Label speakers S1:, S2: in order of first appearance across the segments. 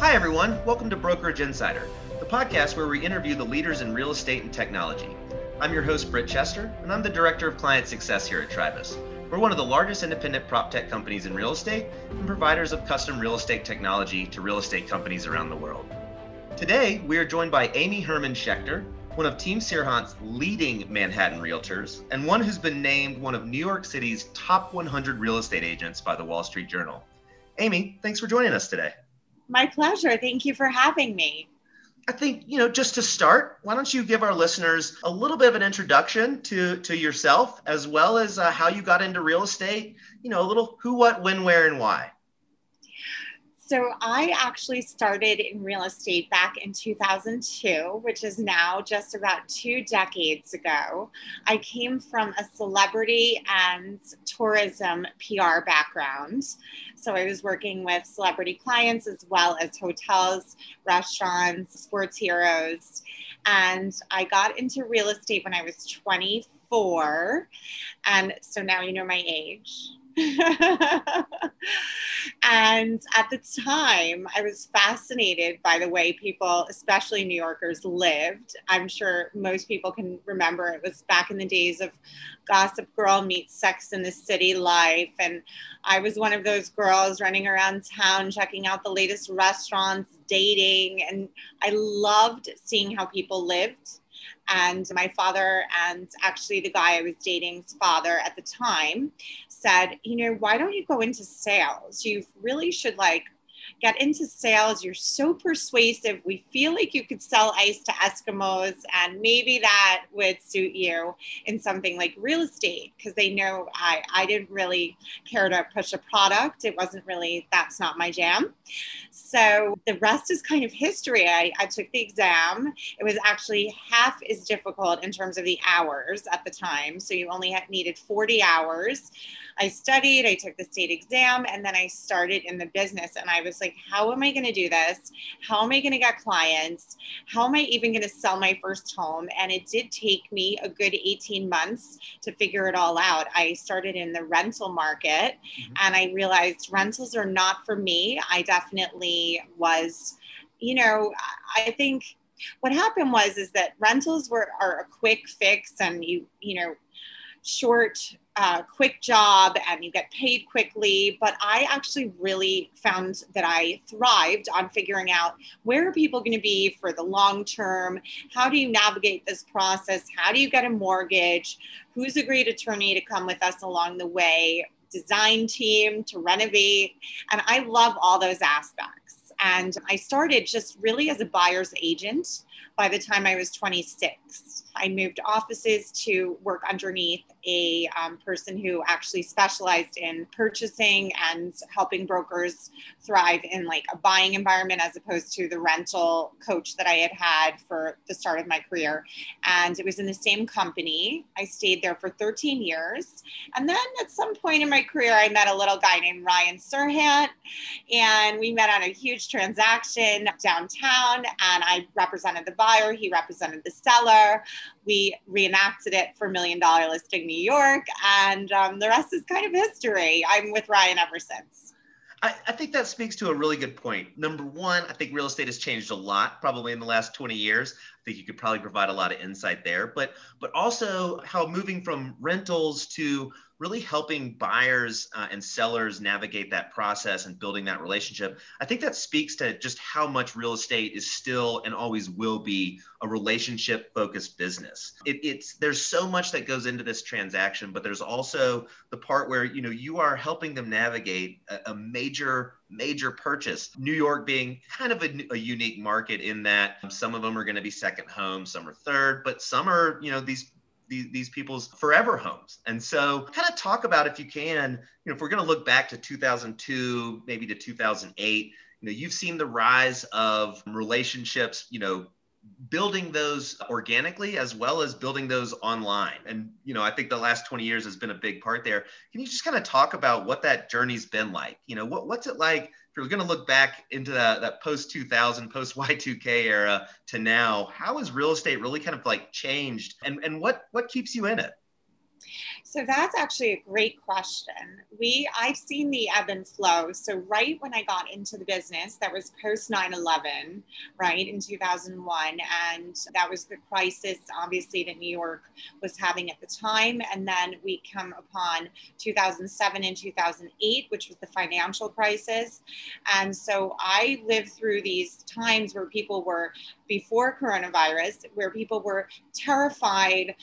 S1: Hi, everyone. Welcome to Brokerage Insider, the podcast where we interview the leaders in real estate and technology. I'm your host, Britt Chester, and I'm the Director of Client Success here at Tribus. We're one of the largest independent prop tech companies in real estate and providers of custom real estate technology to real estate companies around the world. Today, we are joined by Amy Herman Schechter, one of Team Serhant's leading Manhattan realtors, and one who's been named one of New York City's top 100 real estate agents by the Wall Street Journal. Amy, thanks for joining us today.
S2: My pleasure. Thank you for having me.
S1: I think, you know, just to start, why don't you give our listeners a little bit of an introduction to, to yourself as well as uh, how you got into real estate, you know, a little who, what, when, where, and why.
S2: So I actually started in real estate back in 2002, which is now just about two decades ago. I came from a celebrity and tourism PR background. So I was working with celebrity clients as well as hotels, restaurants, sports heroes. And I got into real estate when I was 24. And so now you know my age. And at the time, I was fascinated by the way people, especially New Yorkers, lived. I'm sure most people can remember it was back in the days of Gossip Girl meets Sex in the City life. And I was one of those girls running around town, checking out the latest restaurants, dating. And I loved seeing how people lived and my father and actually the guy I was dating's father at the time said, you know, why don't you go into sales? You really should like get into sales. You're so persuasive. We feel like you could sell ice to Eskimos, and maybe that would suit you in something like real estate because they know I, I didn't really care to push a product. It wasn't really, that's not my jam. So the rest is kind of history. I, I took the exam. It was actually half as difficult in terms of the hours at the time. So you only had needed 40 hours. I studied, I took the state exam, and then I started in the business. And I was like, how am I going to do this? How am I going to get clients? How am I even going to sell my first home? And it did take me a good 18 months to figure it all out. I started in the rental market mm-hmm. and I realized rentals are not for me. I definitely was, you know, I think what happened was is that rentals were are a quick fix and you you know short uh, quick job and you get paid quickly. But I actually really found that I thrived on figuring out where are people going to be for the long term? How do you navigate this process? How do you get a mortgage? Who's a great attorney to come with us along the way? Design team to renovate. And I love all those aspects. And I started just really as a buyer's agent by the time I was 26. I moved offices to work underneath a um, person who actually specialized in purchasing and helping brokers thrive in like a buying environment as opposed to the rental coach that I had had for the start of my career. And it was in the same company. I stayed there for 13 years. And then at some point in my career, I met a little guy named Ryan Serhant, and we met on a huge transaction downtown. And I represented the buyer, he represented the seller we reenacted it for Million Dollar Listing New York, and um, the rest is kind of history. I'm with Ryan ever since.
S1: I, I, think that speaks to a really good point. Number one, I think real estate has changed a lot, probably in the last 20 years. Think you could probably provide a lot of insight there, but but also how moving from rentals to really helping buyers uh, and sellers navigate that process and building that relationship. I think that speaks to just how much real estate is still and always will be a relationship focused business. It, it's there's so much that goes into this transaction, but there's also the part where you know you are helping them navigate a, a major major purchase. New York being kind of a, a, unique market in that some of them are going to be second homes, some are third, but some are, you know, these these, these people's forever homes. And so, kind of talk about if you can, you know, if we're going to look back to 2002, maybe to 2008, you know, you've seen the rise of relationships, you know, building those organically as well as building those online. And, you know, I think the last 20 years has been a big part there. Can you just kind of talk about what that journey's been like? You know, what, what's it like if you're going to look back into that, that post 2000, post Y2K era to now, how has real estate really kind of like changed and, and what, what keeps you in it?
S2: So that's actually a great question. We I've seen the ebb and flow. So right when I got into the business, that was post 9/11, right in 2001, and that was the crisis obviously that New York was having at the time. And then we come upon 2007 and 2008, which was the financial crisis. And so I lived through these times where people were before coronavirus, where people were terrified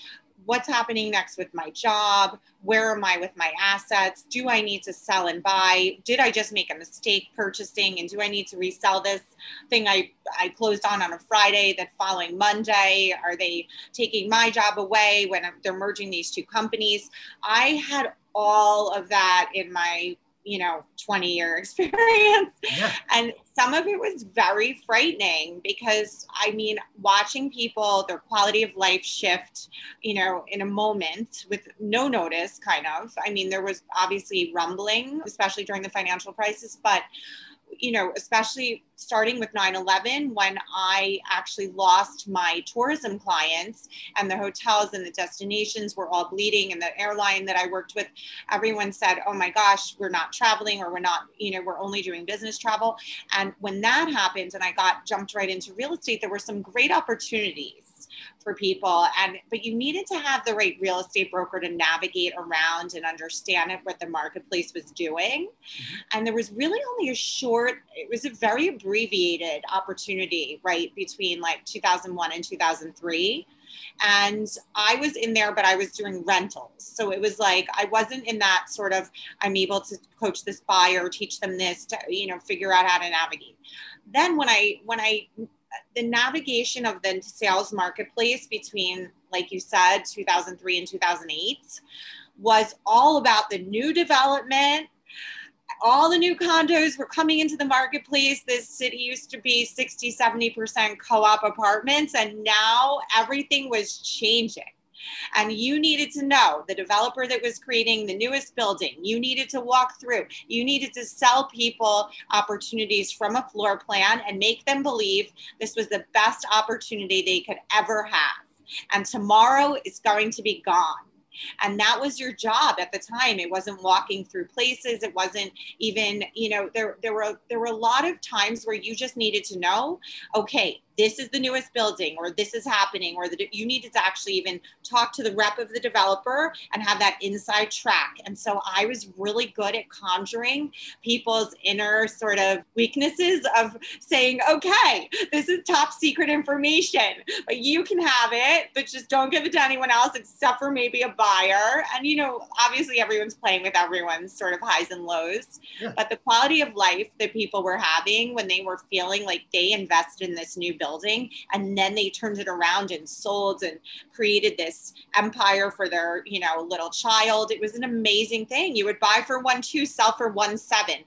S2: what's happening next with my job? Where am i with my assets? Do i need to sell and buy? Did i just make a mistake purchasing? And do i need to resell this thing i i closed on on a friday that following monday are they taking my job away when they're merging these two companies? I had all of that in my you know 20 year experience yeah. and some of it was very frightening because i mean watching people their quality of life shift you know in a moment with no notice kind of i mean there was obviously rumbling especially during the financial crisis but you know, especially starting with 9 11, when I actually lost my tourism clients and the hotels and the destinations were all bleeding, and the airline that I worked with, everyone said, Oh my gosh, we're not traveling or we're not, you know, we're only doing business travel. And when that happened and I got jumped right into real estate, there were some great opportunities for people and but you needed to have the right real estate broker to navigate around and understand it, what the marketplace was doing mm-hmm. and there was really only a short it was a very abbreviated opportunity right between like 2001 and 2003 and I was in there, but I was doing rentals. So it was like I wasn't in that sort of I'm able to coach this buyer, teach them this to you know figure out how to navigate. Then when I when I the navigation of the sales marketplace between, like you said, 2003 and 2008 was all about the new development. All the new condos were coming into the marketplace. This city used to be 60, 70% co op apartments, and now everything was changing and you needed to know the developer that was creating the newest building. You needed to walk through. You needed to sell people opportunities from a floor plan and make them believe this was the best opportunity they could ever have. And tomorrow is going to be gone. And that was your job at the time. It wasn't walking through places. It wasn't even, you know, there there were there were a lot of times where you just needed to know, okay, this is the newest building or this is happening or that you needed to actually even talk to the rep of the developer and have that inside track and so i was really good at conjuring people's inner sort of weaknesses of saying okay this is top secret information but you can have it but just don't give it to anyone else except for maybe a buyer and you know obviously everyone's playing with everyone's sort of highs and lows yeah. but the quality of life that people were having when they were feeling like they invested in this new building building and then they turned it around and sold and created this empire for their you know little child. It was an amazing thing. You would buy for one two sell for one seven.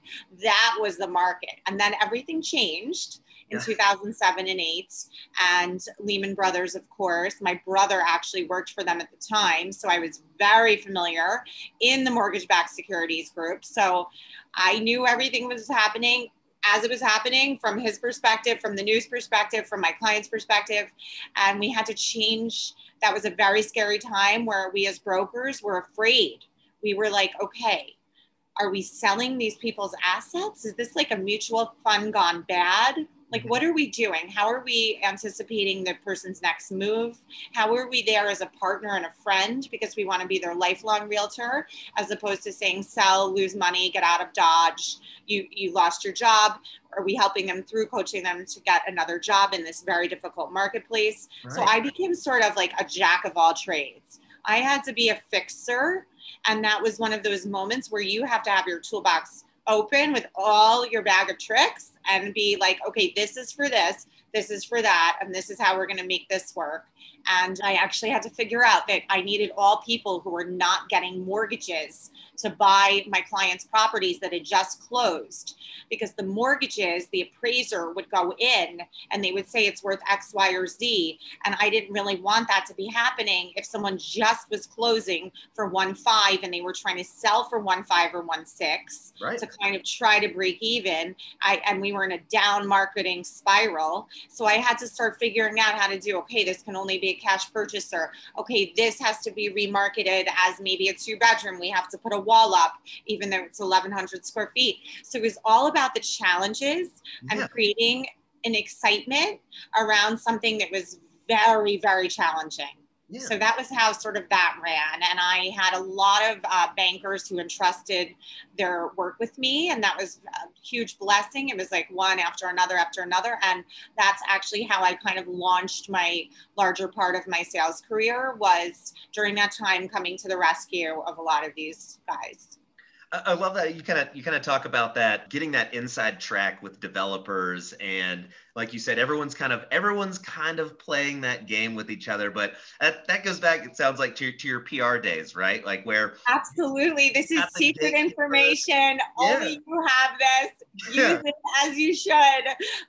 S2: That was the market. And then everything changed in yeah. 2007 and 8 and lehman brothers of course my brother actually worked for them at the time so i was very familiar in the mortgage backed securities group. So i knew everything was happening as it was happening from his perspective, from the news perspective, from my client's perspective. And we had to change. That was a very scary time where we as brokers were afraid. We were like, okay, are we selling these people's assets? Is this like a mutual fund gone bad? Like, mm-hmm. what are we doing? How are we anticipating the person's next move? How are we there as a partner and a friend because we want to be their lifelong realtor, as opposed to saying sell, lose money, get out of Dodge, you you lost your job. Are we helping them through coaching them to get another job in this very difficult marketplace? Right. So I became sort of like a jack of all trades. I had to be a fixer. And that was one of those moments where you have to have your toolbox open with all your bag of tricks and be like, okay, this is for this, this is for that, and this is how we're going to make this work. And I actually had to figure out that I needed all people who were not getting mortgages to buy my clients' properties that had just closed. Because the mortgages, the appraiser would go in and they would say it's worth X, Y, or Z. And I didn't really want that to be happening if someone just was closing for one five and they were trying to sell for one five or one six right. to kind of try to break even. I and we were in a down marketing spiral. So I had to start figuring out how to do okay, this can only be be a cash purchaser. Okay, this has to be remarketed as maybe a two bedroom. We have to put a wall up, even though it's 1,100 square feet. So it was all about the challenges yeah. and creating an excitement around something that was very, very challenging. Yeah. So that was how sort of that ran. And I had a lot of uh, bankers who entrusted their work with me. And that was a huge blessing. It was like one after another after another. And that's actually how I kind of launched my larger part of my sales career was during that time coming to the rescue of a lot of these guys.
S1: I love that you kind of you kind of talk about that getting that inside track with developers and like you said everyone's kind of everyone's kind of playing that game with each other but that, that goes back it sounds like to, to your PR days right? Like where
S2: absolutely. This is secret information. Only you have this. Use it as you should.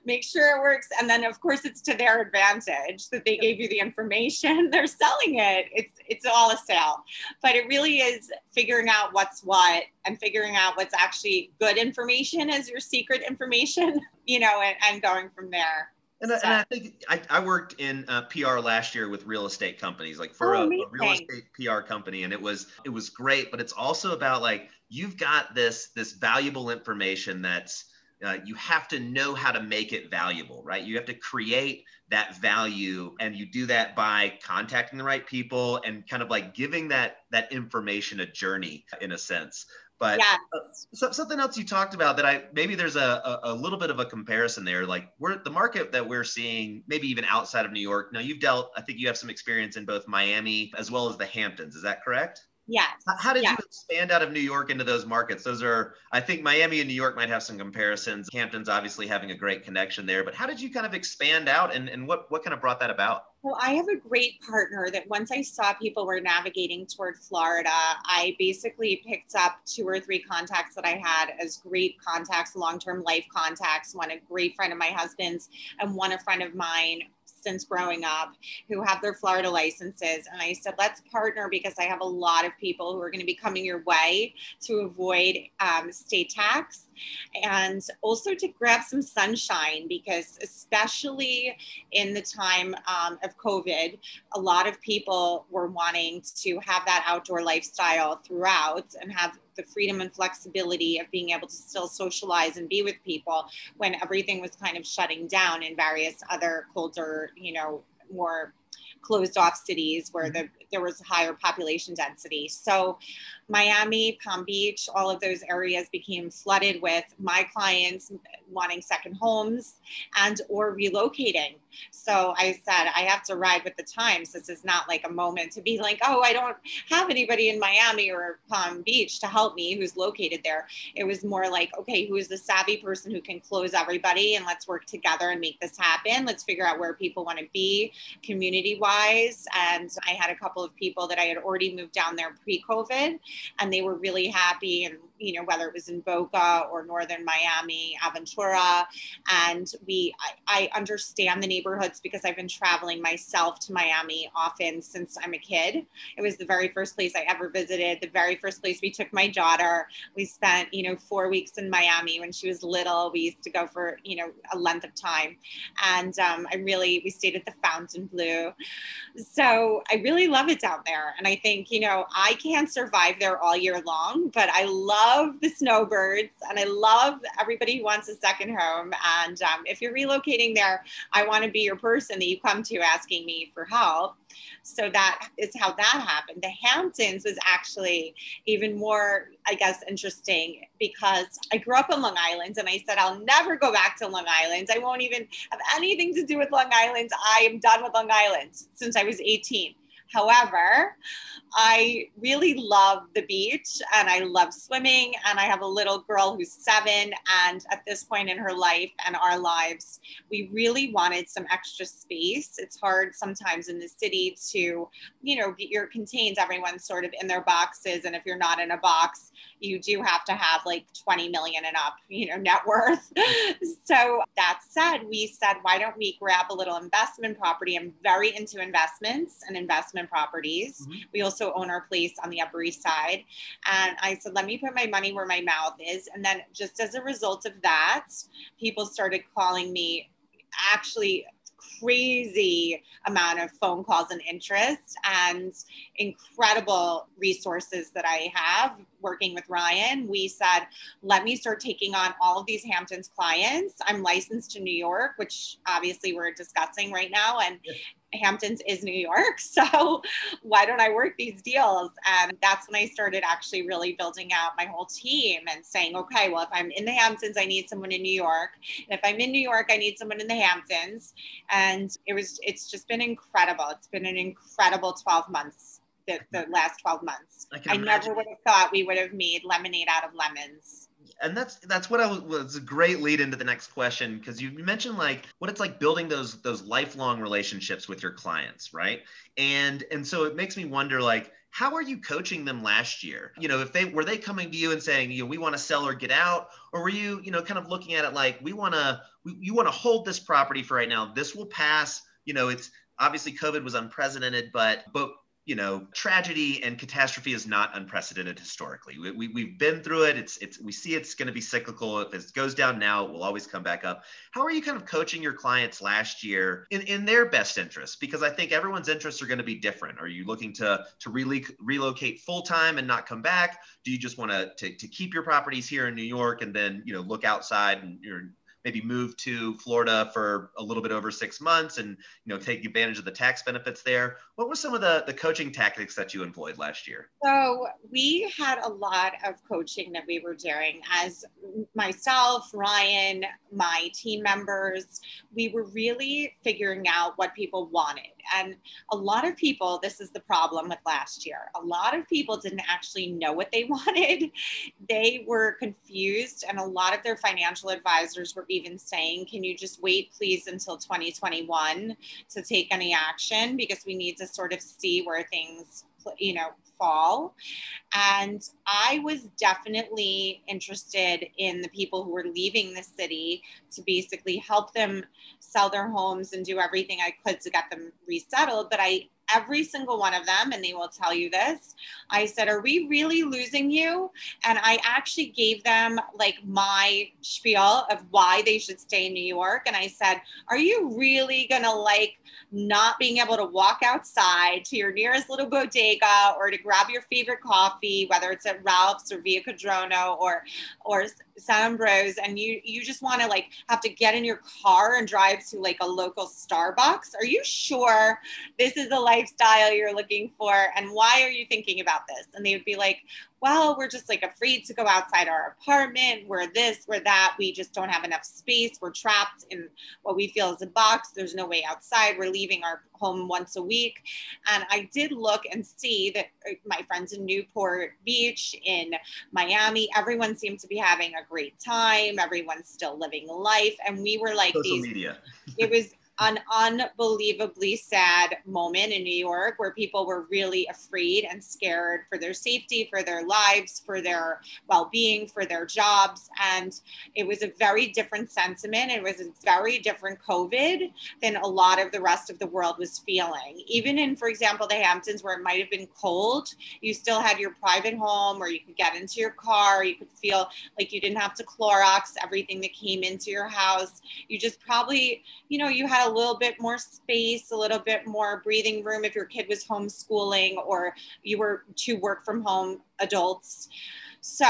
S2: Make sure it works. And then of course it's to their advantage that they gave you the information. They're selling it. It's it's all a sale. But it really is figuring out what's what and figuring out what's actually good information as your secret information, you know, and, and going from there.
S1: And, so. and I think I, I worked in uh, PR last year with real estate companies, like for oh, a, a, real estate PR company, and it was it was great. But it's also about like you've got this this valuable information that's uh, you have to know how to make it valuable, right? You have to create that value, and you do that by contacting the right people and kind of like giving that that information a journey in a sense. But yeah. so, something else you talked about that I maybe there's a, a, a, little bit of a comparison there. Like we're the market that we're seeing, maybe even outside of New York. Now you've dealt, I think you have some experience in both Miami as well as the Hamptons. Is that correct?
S2: Yes.
S1: How did
S2: yes.
S1: you expand out of New York into those markets? Those are, I think Miami and New York might have some comparisons. Hamptons obviously having a great connection there, but how did you kind of expand out and, and what, what kind of brought that about?
S2: Well, I have a great partner that once I saw people were navigating toward Florida, I basically picked up two or three contacts that I had as great contacts, long term life contacts. One, a great friend of my husband's, and one, a friend of mine since growing up who have their Florida licenses. And I said, let's partner because I have a lot of people who are going to be coming your way to avoid um, state tax and also to grab some sunshine because, especially in the time um, of COVID, a lot of people were wanting to have that outdoor lifestyle throughout and have the freedom and flexibility of being able to still socialize and be with people when everything was kind of shutting down in various other colder, you know, more closed off cities where the, there was higher population density. So Miami, Palm Beach, all of those areas became flooded with my clients wanting second homes and or relocating. So I said, I have to ride with the times. This is not like a moment to be like, oh, I don't have anybody in Miami or Palm Beach to help me who's located there. It was more like, okay, who is the savvy person who can close everybody and let's work together and make this happen. Let's figure out where people want to be community wise. And I had a couple of people that I had already moved down there pre COVID and they were really happy and you know, whether it was in Boca or Northern Miami, Aventura. And we, I, I, understand the neighborhoods because I've been traveling myself to Miami often since I'm a kid. It was the very first place I ever visited, the very first place we took my daughter. We spent, you know, four weeks in Miami when she was little. We used to go for, you know, a length of time. And um, I really, we stayed at the Fontainebleau. So I really love it down there. And I think, you know, I can't survive there all year long, but I love love the snowbirds and I love everybody who wants a second home. And um, if you're relocating there, I want to be your person that you come to asking me for help. So that is how that happened. The Hamptons was actually even more, I guess, interesting because I grew up on Long Island and I said, I'll never go back to Long Island. I won't even have anything to do with Long Island. I am done with Long Island since I was 18. However, I really love the beach and I love swimming. And I have a little girl who's seven. And at this point in her life and our lives, we really wanted some extra space. It's hard sometimes in the city to, you know, get your contains everyone sort of in their boxes. And if you're not in a box, you do have to have like 20 million and up, you know, net worth. so that said, we said, why don't we grab a little investment property? I'm very into investments and investment properties. Mm-hmm. We also own our place on the Upper East Side. And I said, let me put my money where my mouth is. And then just as a result of that, people started calling me actually crazy amount of phone calls and interest and incredible resources that I have working with Ryan. We said, let me start taking on all of these Hamptons clients. I'm licensed to New York, which obviously we're discussing right now. And Hamptons is New York. So why don't I work these deals? And that's when I started actually really building out my whole team and saying, okay, well, if I'm in the Hamptons, I need someone in New York. And if I'm in New York, I need someone in the Hamptons. And it was, it's just been incredible. It's been an incredible 12 months, the, the last 12 months. I, I never would have thought we would have made lemonade out of lemons
S1: and that's that's what I was, was a great lead into the next question because you mentioned like what it's like building those those lifelong relationships with your clients, right? And and so it makes me wonder like how are you coaching them last year? You know, if they were they coming to you and saying, you know, we want to sell or get out, or were you, you know, kind of looking at it like we want to you want to hold this property for right now. This will pass. You know, it's obviously COVID was unprecedented, but but you know, tragedy and catastrophe is not unprecedented historically. We, we, we've been through it. It's, it's, we see it's going to be cyclical. If it goes down now, it will always come back up. How are you kind of coaching your clients last year in, in their best interest? Because I think everyone's interests are going to be different. Are you looking to, to really relocate full time and not come back? Do you just want to, to keep your properties here in New York and then, you know, look outside and you're maybe move to Florida for a little bit over six months and you know take advantage of the tax benefits there. What were some of the the coaching tactics that you employed last year?
S2: So we had a lot of coaching that we were doing as myself, Ryan, my team members. We were really figuring out what people wanted, and a lot of people. This is the problem with last year. A lot of people didn't actually know what they wanted. They were confused, and a lot of their financial advisors were even saying, can you just wait, please, until 2021 to take any action? Because we need to sort of see where things you know fall. And i was definitely interested in the people who were leaving the city to basically help them sell their homes and do everything i could to get them resettled but i every single one of them, and they will tell you this. I said, Are we really losing you? And I actually gave them like my spiel of why they should stay in New York. And I said, Are you really going to like not being able to walk outside to your nearest little bodega or to grab your favorite coffee, whether it's at Ralph's or Via Quadronno or, or Sant Ambroeus, and you, you just want to like have to get in your car and drive to like a local Starbucks? Are you sure this is the lifestyle you're looking for and why are you thinking about this and they would be like well we're just like afraid to go outside our apartment. We're this we're that. We just don't have enough space. We're trapped in what we feel is a box. There's no way outside. We're leaving our home once a week. And i did look and see that uh, my friends in newport beach in miami everyone seemed to be having a great time. Everyone's still living life. And we were like
S1: Social these media.
S2: it was an unbelievably sad moment in New York where people were really afraid and scared for their safety, for their lives, for their well being, for their jobs. And it was a very different sentiment. It was a very different COVID than a lot of the rest of the world was feeling. Even in, for example, the Hamptons, where it might have been cold, you still had your private home where you could get into your car, you could feel like you didn't have to Clorox everything that came into your house. You just probably, you know, you had a little bit more space, a little bit more breathing room if your kid was homeschooling or you were two work from home adults. So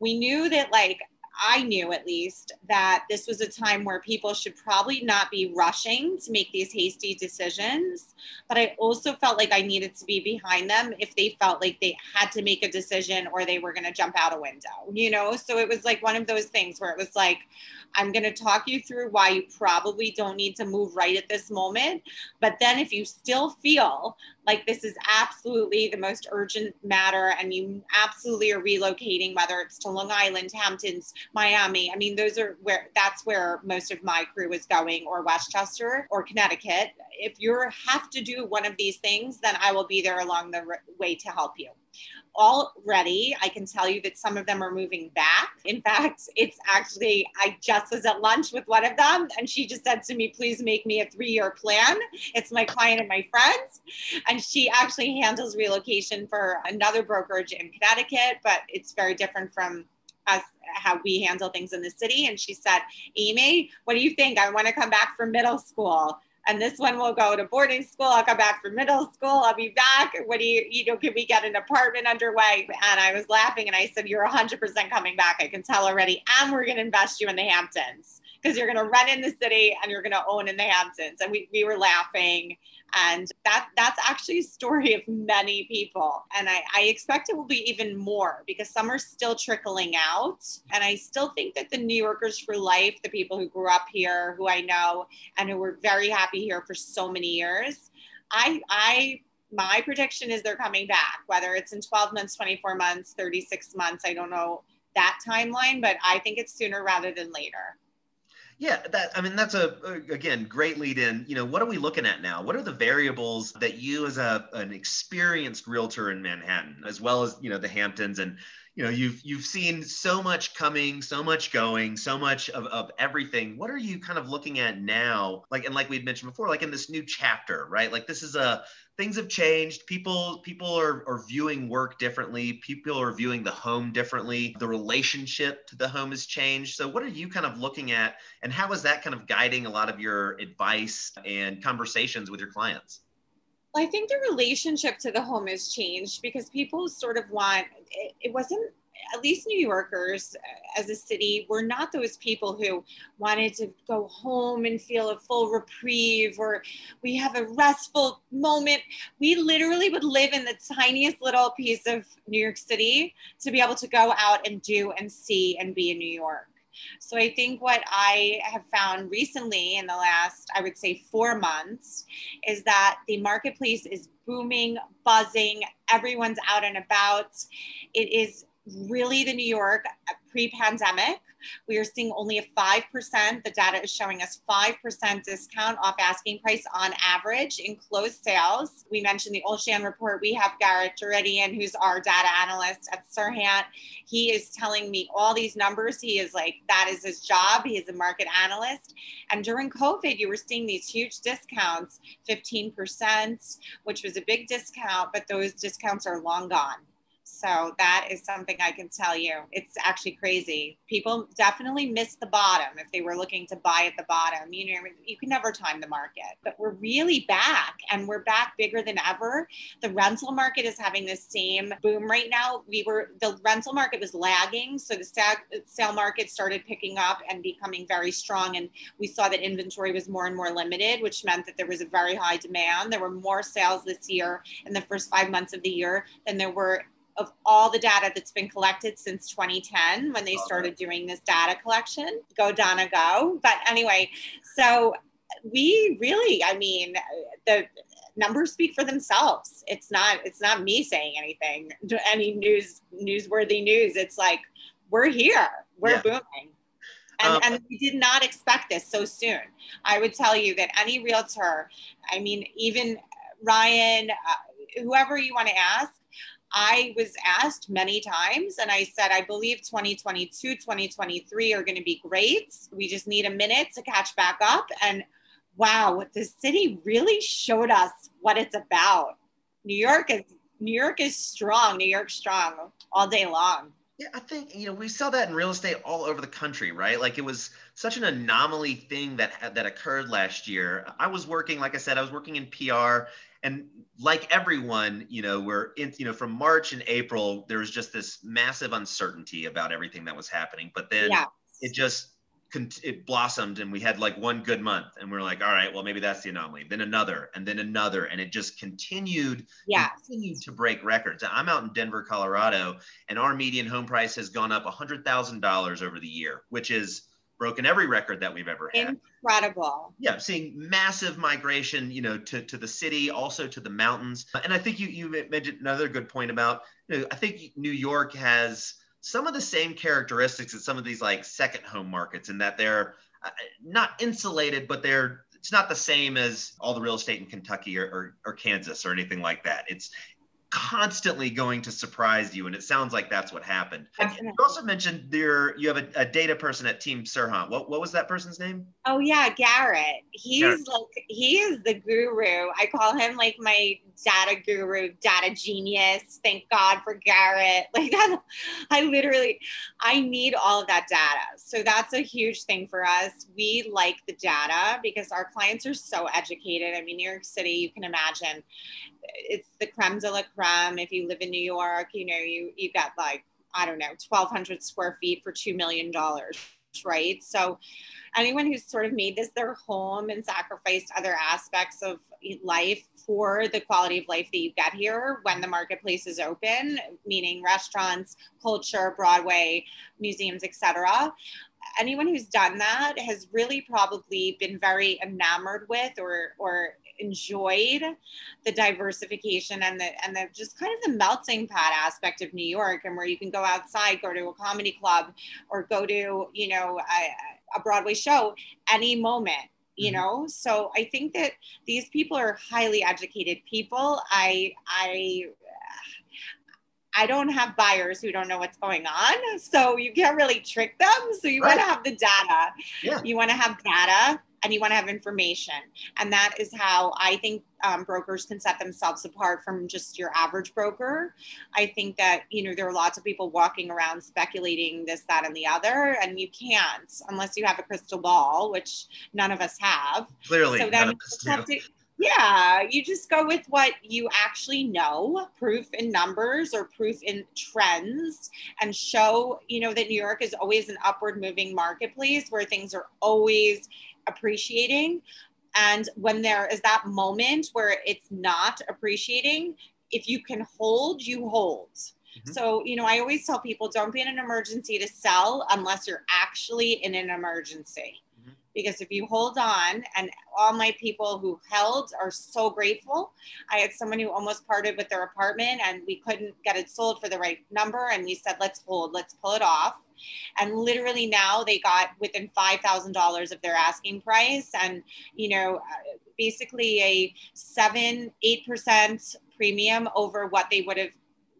S2: we knew that like I knew at least that this was a time where people should probably not be rushing to make these hasty decisions. But I also felt like I needed to be behind them if they felt like they had to make a decision or they were going to jump out a window, you know? So it was like one of those things where it was like, I'm going to talk you through why you probably don't need to move right at this moment. But then if you still feel like this is absolutely the most urgent matter and you absolutely are relocating whether it's to long island hamptons miami. I mean those are where that's where most of my crew is going or westchester or connecticut. If you have to do one of these things then i will be there along the way to help you already i can tell you that some of them are moving back in fact it's actually i just was at lunch with one of them and she just said to me please make me a three-year plan it's my client and my friends and she actually handles relocation for another brokerage in connecticut but it's very different from as how we handle things in the city. And she said, Amy, what do you think? I want to come back for middle school. And this one will go to boarding school. I'll come back for middle school. I'll be back. What do you, you know, can we get an apartment underway? And I was laughing and I said, You're 100% coming back. I can tell already. And we're going to invest you in the Hamptons because you're going to run in the city and you're going to own in the Hamptons. And we, we were laughing. And that that's actually a story of many people. And I, I expect it will be even more because some are still trickling out. And I still think that the New Yorkers for life, the people who grew up here, who I know, and who were very happy here for so many years, I I my prediction is they're coming back, whether it's in 12 months, 24 months, 36 months. I don't know that timeline, but I think it's sooner rather than later.
S1: Yeah, that I mean that's a again great lead in. You know, what are we looking at now? What are the variables that you as a an experienced realtor in Manhattan, as well as you know the Hamptons and you know you've you've seen so much coming so much going so much of, of everything what are you kind of looking at now like and like we'd mentioned before like in this new chapter right like this is a things have changed. People people are, are viewing work differently. People are viewing the home differently. The relationship to the home has changed. So what are you kind of looking at and how is that kind of guiding a lot of your advice and conversations with your clients?
S2: I think the relationship to the home has changed because people sort of want it, it wasn't at least New Yorkers uh, as a city, we're not those people who wanted to go home and feel a full reprieve or we have a restful moment. We literally would live in the tiniest little piece of New York City to be able to go out and do and see and be in New York. So I think what I have found recently in the last, I would say, four months is that the marketplace is booming, buzzing, everyone's out and about. It is really the New York uh, pre pandemic. We are seeing only a 5%. The data is showing us 5% discount off asking price on average in closed sales. We mentioned the Olshan report. We have Garrett Derderian, who's our data analyst at Serhant. He is telling me all these numbers. He is like, that is his job. He is a market analyst. And during COVID, you were seeing these huge discounts 15%, which was a big discount, but those discounts are long gone. So that is something I can tell you. It's actually crazy. People definitely miss the bottom if they were looking to buy at the bottom. You know, you can never time the market, but we're really back and we're back bigger than ever. The rental market is having the same boom right now. We were, the rental market was lagging. So the sale market started picking up and becoming very strong. And we saw that inventory was more and more limited, which meant that there was a very high demand. There were more sales this year in the first five months of the year than there were of all the data that's been collected since 2010 when they started doing this data collection. Go, Donna, go. But anyway, so we really, I mean, the numbers speak for themselves. It's not, it's not me saying anything, any news, newsworthy news. It's like, we're here, we're yeah. booming. And, um, and, we did not expect this so soon. I would tell you that any realtor, I mean, even Ryan, uh, whoever you want to ask, I was asked many times, and I said, I believe 2022, 2023 are going to be great. We just need a minute to catch back up. And wow, the city really showed us what it's about. New York is New York is strong. New York strong all day long.
S1: Yeah, I think you know we saw that in real estate all over the country, right? Like it was such an anomaly thing that that occurred last year. I was working, like I said, I was working in PR, and like everyone, you know, we're in, you know, from March and April, there was just this massive uncertainty about everything that was happening. But then yes. it just it blossomed and we had like one good month and we're like all right well maybe that's the anomaly then another and then another and it just continued
S2: yeah
S1: continued to break records i'm out in denver colorado and our median home price has gone up $100000 over the year which is broken every record that we've ever
S2: had. Incredible.
S1: Yeah, seeing massive migration, you know, to, to the city, also to the mountains. And I think you you mentioned another good point about, you know, I think New York has some of the same characteristics as some of these like second home markets in that they're uh, not insulated, but they're it's not the same as all the real estate in Kentucky or, or, or Kansas or anything like that. It's constantly going to surprise you and it sounds like that's what happened. And you also mentioned there you have a, a, data person at team Serhant. what, what was that person's name?
S2: Oh yeah garrett. He's garrett. like he is the guru. I call him like my data guru data genius. Thank god for garrett. Like that i literally i need all of that data. So that's a huge thing for us. We like the data because our clients are so educated. I mean new york city you can imagine it's the creme de la creme. If you live in New York, you know, you you got like I don't know, 1,200 square feet for two million dollars, right? So, anyone who's sort of made this their home and sacrificed other aspects of life for the quality of life that you get here when the marketplace is open, meaning restaurants, culture, Broadway, museums, etc anyone who's done that has really probably been very enamored with or or enjoyed the diversification and the and the just kind of the melting pot aspect of New York and where you can go outside, go to a comedy club or go to, you know, a, a Broadway show any moment you mm-hmm. know so i think that these people are highly educated people i i I don't have buyers who don't know what's going on. So you can't really trick them. So you right. want to have the data. Yeah. You want to have data and you want to have information. And that is how I think um, brokers can set themselves apart from just your average broker. I think that, you know, there are lots of people walking around speculating this, that, and the other, and you can't unless you have a crystal ball, which none of us have.
S1: Clearly.
S2: So then you have to, yeah, you just go with what you actually know, proof in numbers or proof in trends, and show, you know, that New York is always an upward moving marketplace where things are always appreciating. And when there is that moment where it's not appreciating, if you can hold, you hold. Mm-hmm. So, you know, I always tell people don't be in an emergency to sell unless you're actually in an emergency. Because if you hold on, and all my people who held are so grateful. I had someone who almost parted with their apartment and we couldn't get it sold for the right number. And we said, let's hold, let's pull it off and literally now they got within $5000 of their asking price and you know uh, basically a 7 8% premium over what they would have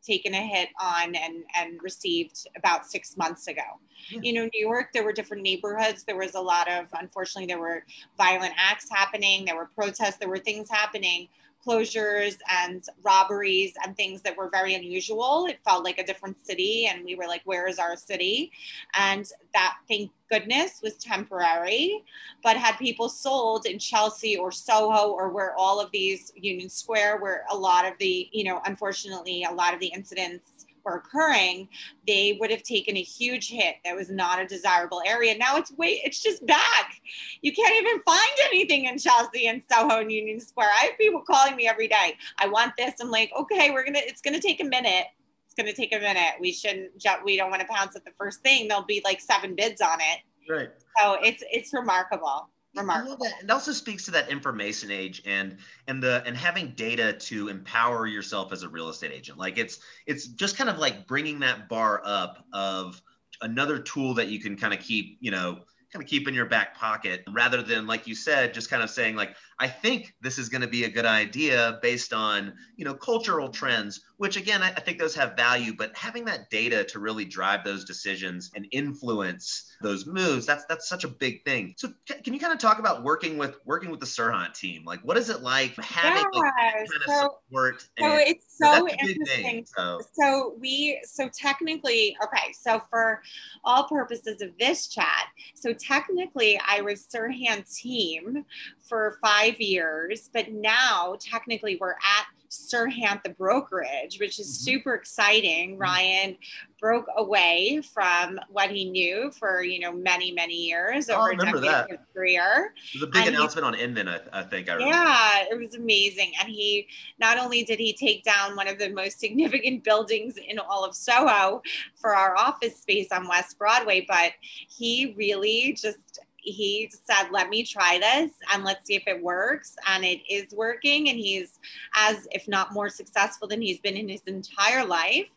S2: taken a hit on and and received about six months ago. Yeah. you know new york there were different neighborhoods. There was a lot of unfortunately there were violent acts happening. There were protests. There were things happening closures and robberies and things that were very unusual. It felt like a different city, and we were like, where is our city? And that, thank goodness, was temporary. But had people sold in Chelsea or Soho or where all of these Union Square, where a lot of the, you know, unfortunately, a lot of the incidents were occurring, they would have taken a huge hit. That was not a desirable area. Now it's way, it's just back. You can't even find anything in Chelsea and Soho and Union Square. I have people calling me every day. I want this. I'm like, okay, we're gonna. It's gonna take a minute. It's gonna take a minute. We shouldn't. We don't want to pounce at the first thing. There'll be like seven bids on it.
S1: Right.
S2: So it's it's remarkable remarkable.
S1: It also speaks to that information age and and the and having data to empower yourself as a real estate agent. Like it's it's just kind of like bringing that bar up of another tool that you can kind of keep, you know, kind of keep in your back pocket rather than like you said just kind of saying like i think this is going to be a good idea based on you know cultural trends which again I, I, think those have value but having that data to really drive those decisions and influence those moves that's that's such a big thing. So can you kind of talk about working with working with the Serhant team? Like what is it like? Having yeah, like, kind so, of support
S2: so and, it's so interesting thing, so. so we so technically okay so for all purposes of this chat so technically i was Serhant team for five years but now technically we're at Serhant the brokerage, which is mm-hmm. super exciting. Mm-hmm. Ryan broke away from what he knew for you know many many years
S1: oh, over a decade that.
S2: of career.
S1: It was a big and announcement he, on Inman, I, I think. I
S2: remember. Yeah, it was amazing, and he not only did he take down one of the most significant buildings in all of Soho for our office space on West Broadway, but he really just he said, let me try this and let's see if it works. And it is working. And he's as, if not more successful than he's been in his entire life.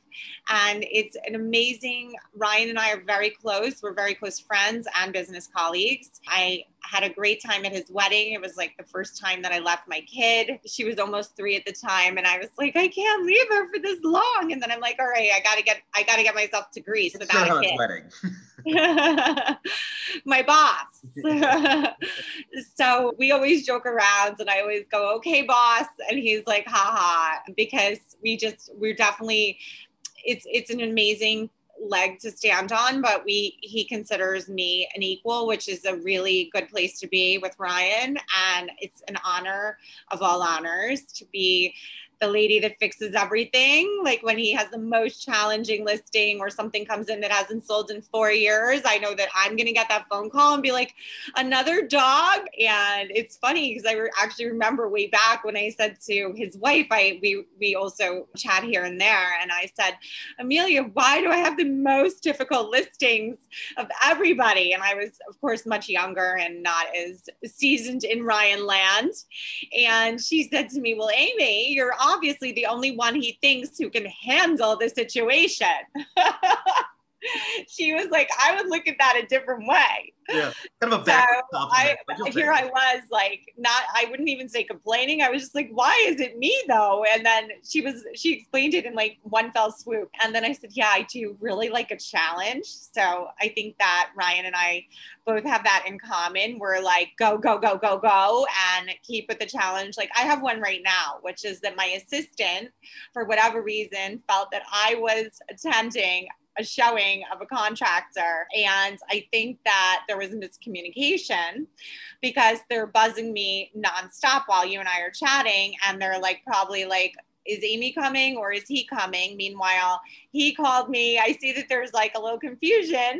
S2: And it's an amazing, Ryan and I are very close. We're very close friends and business colleagues. I had a great time at his wedding. It was like the first time that I left my kid. She was almost three at the time, and I was like, I can't leave her for this long. And then I'm like, all right, I gotta get, I gotta get myself to Greece without sure a kid. Wedding. my boss. so we always joke around, and I always go, okay, boss, and he's like, haha, because we just, we're definitely. It's, it's an amazing leg to stand on, but we he considers me an equal, which is a really good place to be with Ryan. And it's an honor of all honors to be the lady that fixes everything. Like when he has the most challenging listing or something comes in that hasn't sold in four years, I know that I'm going to get that phone call and be like, another dog. And it's funny because I re- actually remember way back when I said to his wife, I we we also chat here and there, and I said, Emilia, why do I have the most difficult listings of everybody? And I was, of course, much younger and not as seasoned in Ryan land. And she said to me, Well, Amy, you're obviously the only one he thinks who can handle the situation. she was like, I would look at that a different way.
S1: Yeah, kind of a back.
S2: So I, here I was like, not, I wouldn't even say complaining. I was just like, why is it me though? And then she was, she explained it in like one fell swoop. And then I said, yeah, I do really like a challenge. So I think that Ryan and I both have that in common. We're like, go, go, go, go, go, and keep with the challenge. Like I have one right now, which is that my assistant, for whatever reason, felt that I was attending a showing of a contractor. And I think that there was miscommunication because they're buzzing me nonstop while you and I are chatting. And they're like, probably like, is Amy coming or is he coming? Meanwhile, he called me. I see that there's like a little confusion.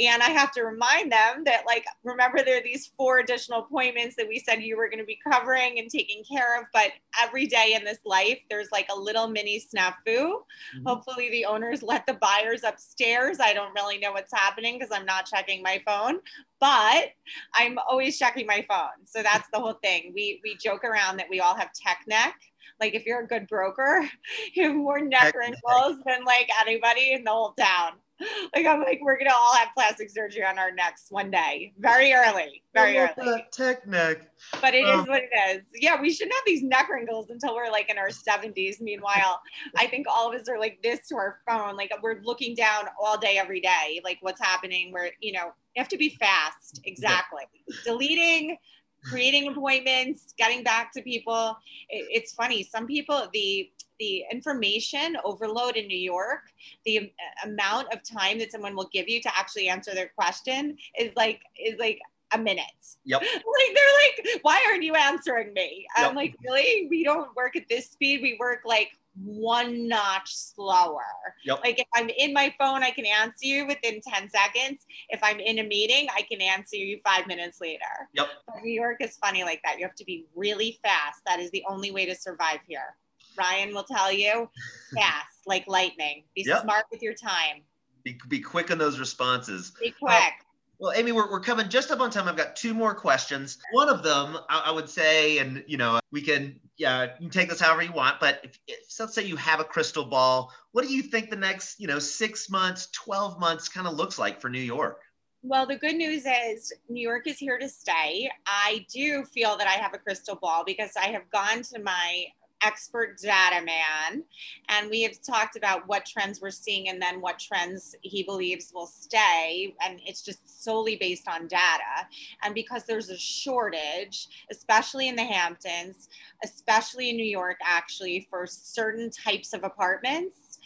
S2: And I have to remind them that, like, remember, there are these four additional appointments that we said you were going to be covering and taking care of. But every day in this life, there's like a little mini snafu. Mm-hmm. Hopefully, the owners let the buyers upstairs. I don't really know what's happening because I'm not checking my phone but I'm always checking my phone. So that's the whole thing. We we joke around that we all have tech neck like if you're a good broker, you have more neck wrinkles than like anybody in the whole town. Like I'm like, we're gonna all have plastic surgery on our necks one day, very early, very early.
S1: Tech neck.
S2: But it um, is what it is. Yeah, we shouldn't have these neck wrinkles until we're like in our 70s. Meanwhile, I think all of us are like this to our phone. Like we're looking down all day, every day. Like what's happening? Where you know you have to be fast. Exactly. Yeah. Deleting creating appointments, getting back to people. It, it's funny. Some people, the the information overload in New York, the uh, amount of time that someone will give you to actually answer their question is like is like a minute.
S1: Yep.
S2: Like they're like, why aren't you answering me? I'm like, really? We don't work at this speed. We work like one notch slower.
S1: Yep.
S2: Like if I'm in my phone, I can answer you within 10 seconds. If I'm in a meeting, I can answer you five minutes later.
S1: Yep.
S2: But New York is funny like that. You have to be really fast. That is the only way to survive here. Ryan will tell you fast, like lightning. Be yep. smart with your time.
S1: Be, be quick on those responses.
S2: Be quick. Uh,
S1: well, Amy, we're, we're coming just up on time. I've got two more questions. One of them, I, I would say, and you know, we can, yeah, you can take this however you want. But if, if, let's say you have a crystal ball, what do you think the next, you know, six months, twelve months kind of looks like for New York?
S2: Well, the good news is New York is here to stay. I do feel that I have a crystal ball because I have gone to my expert data man. And we have talked about what trends we're seeing and then what trends he believes will stay. And it's just solely based on data. And because there's a shortage, especially in the Hamptons, especially in New York, actually, for certain types of apartments,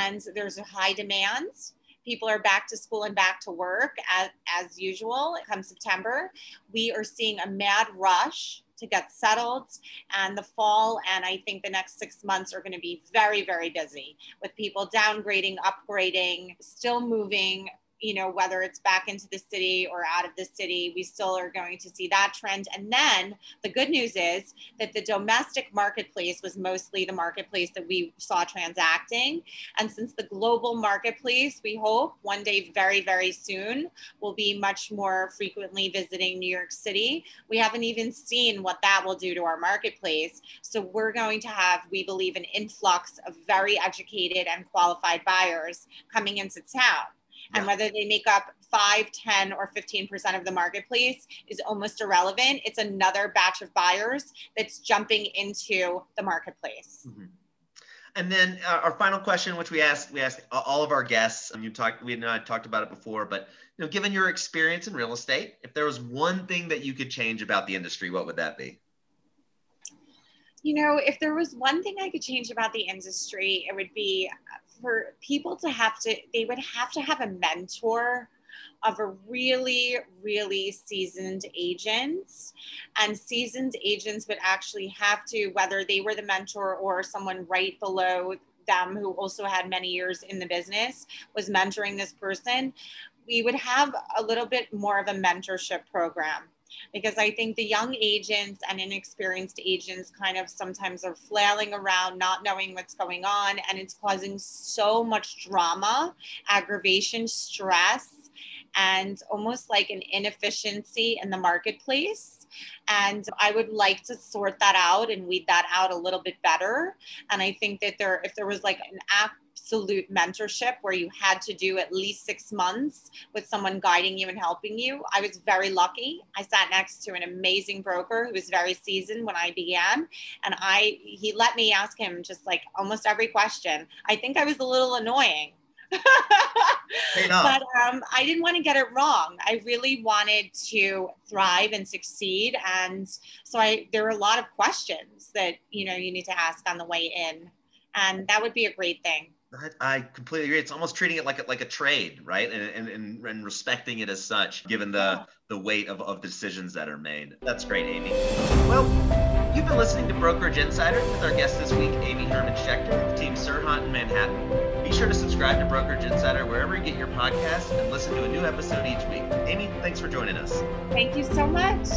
S2: and there's a high demand people are back to school and back to work as, as usual come september we are seeing a mad rush to get settled. And the fall and I think the next six months are going to be very, very busy with people downgrading, upgrading, still moving you know, whether it's back into the city or out of the city, we still are going to see that trend. And then the good news is that the domestic marketplace was mostly the marketplace that we saw transacting. And since the global marketplace, we hope one day very, very soon will be much more frequently visiting New York City, we haven't even seen what that will do to our marketplace. So we're going to have, we believe, an influx of very educated and qualified buyers coming into town. And whether they make up 5, 10, or 15% of the marketplace is almost irrelevant. It's another batch of buyers that's jumping into the marketplace. Mm-hmm.
S1: And then uh, our final question, which we asked, we asked all of our guests, and you talked, we and I talked about it before, but you know, given your experience in real estate, if there was one thing that you could change about the industry, what would that be?
S2: You know, if there was one thing I could change about the industry, it would be for people to have to, they would have to have a mentor of a really, really seasoned agent. And seasoned agents would actually have to, whether they were the mentor or someone right below them who also had many years in the business, was mentoring this person, we would have a little bit more of a mentorship program because I think the young agents and inexperienced agents kind of sometimes are flailing around, not knowing what's going on, and it's causing so much drama, aggravation, stress, and almost like an inefficiency in the marketplace. And I would like to sort that out and weed that out a little bit better. And I think that there, if there was like an absolute mentorship where you had to do at least six months with someone guiding you and helping you. I was very lucky. I sat next to an amazing broker who was very seasoned when I began. And I he let me ask him just like almost every question. I think I was a little annoying. But um, I didn't want to get it wrong. I really wanted to thrive and succeed, and so I there were a lot of questions that you know you need to ask on the way in, and that would be a great thing.
S1: I completely agree. It's almost treating it like a, like a trade, right? And, and, and, respecting it as such, given the, the weight of, of decisions that are made. That's great, Amy. Well, you've been listening to Brokerage Insider with our guest this week, Amy Herman Schechter with Team Serhant in Manhattan. Be sure to subscribe to Brokerage Insider wherever you get your podcasts and listen to a new episode each week. Amy, thanks for joining us.
S2: Thank you so much.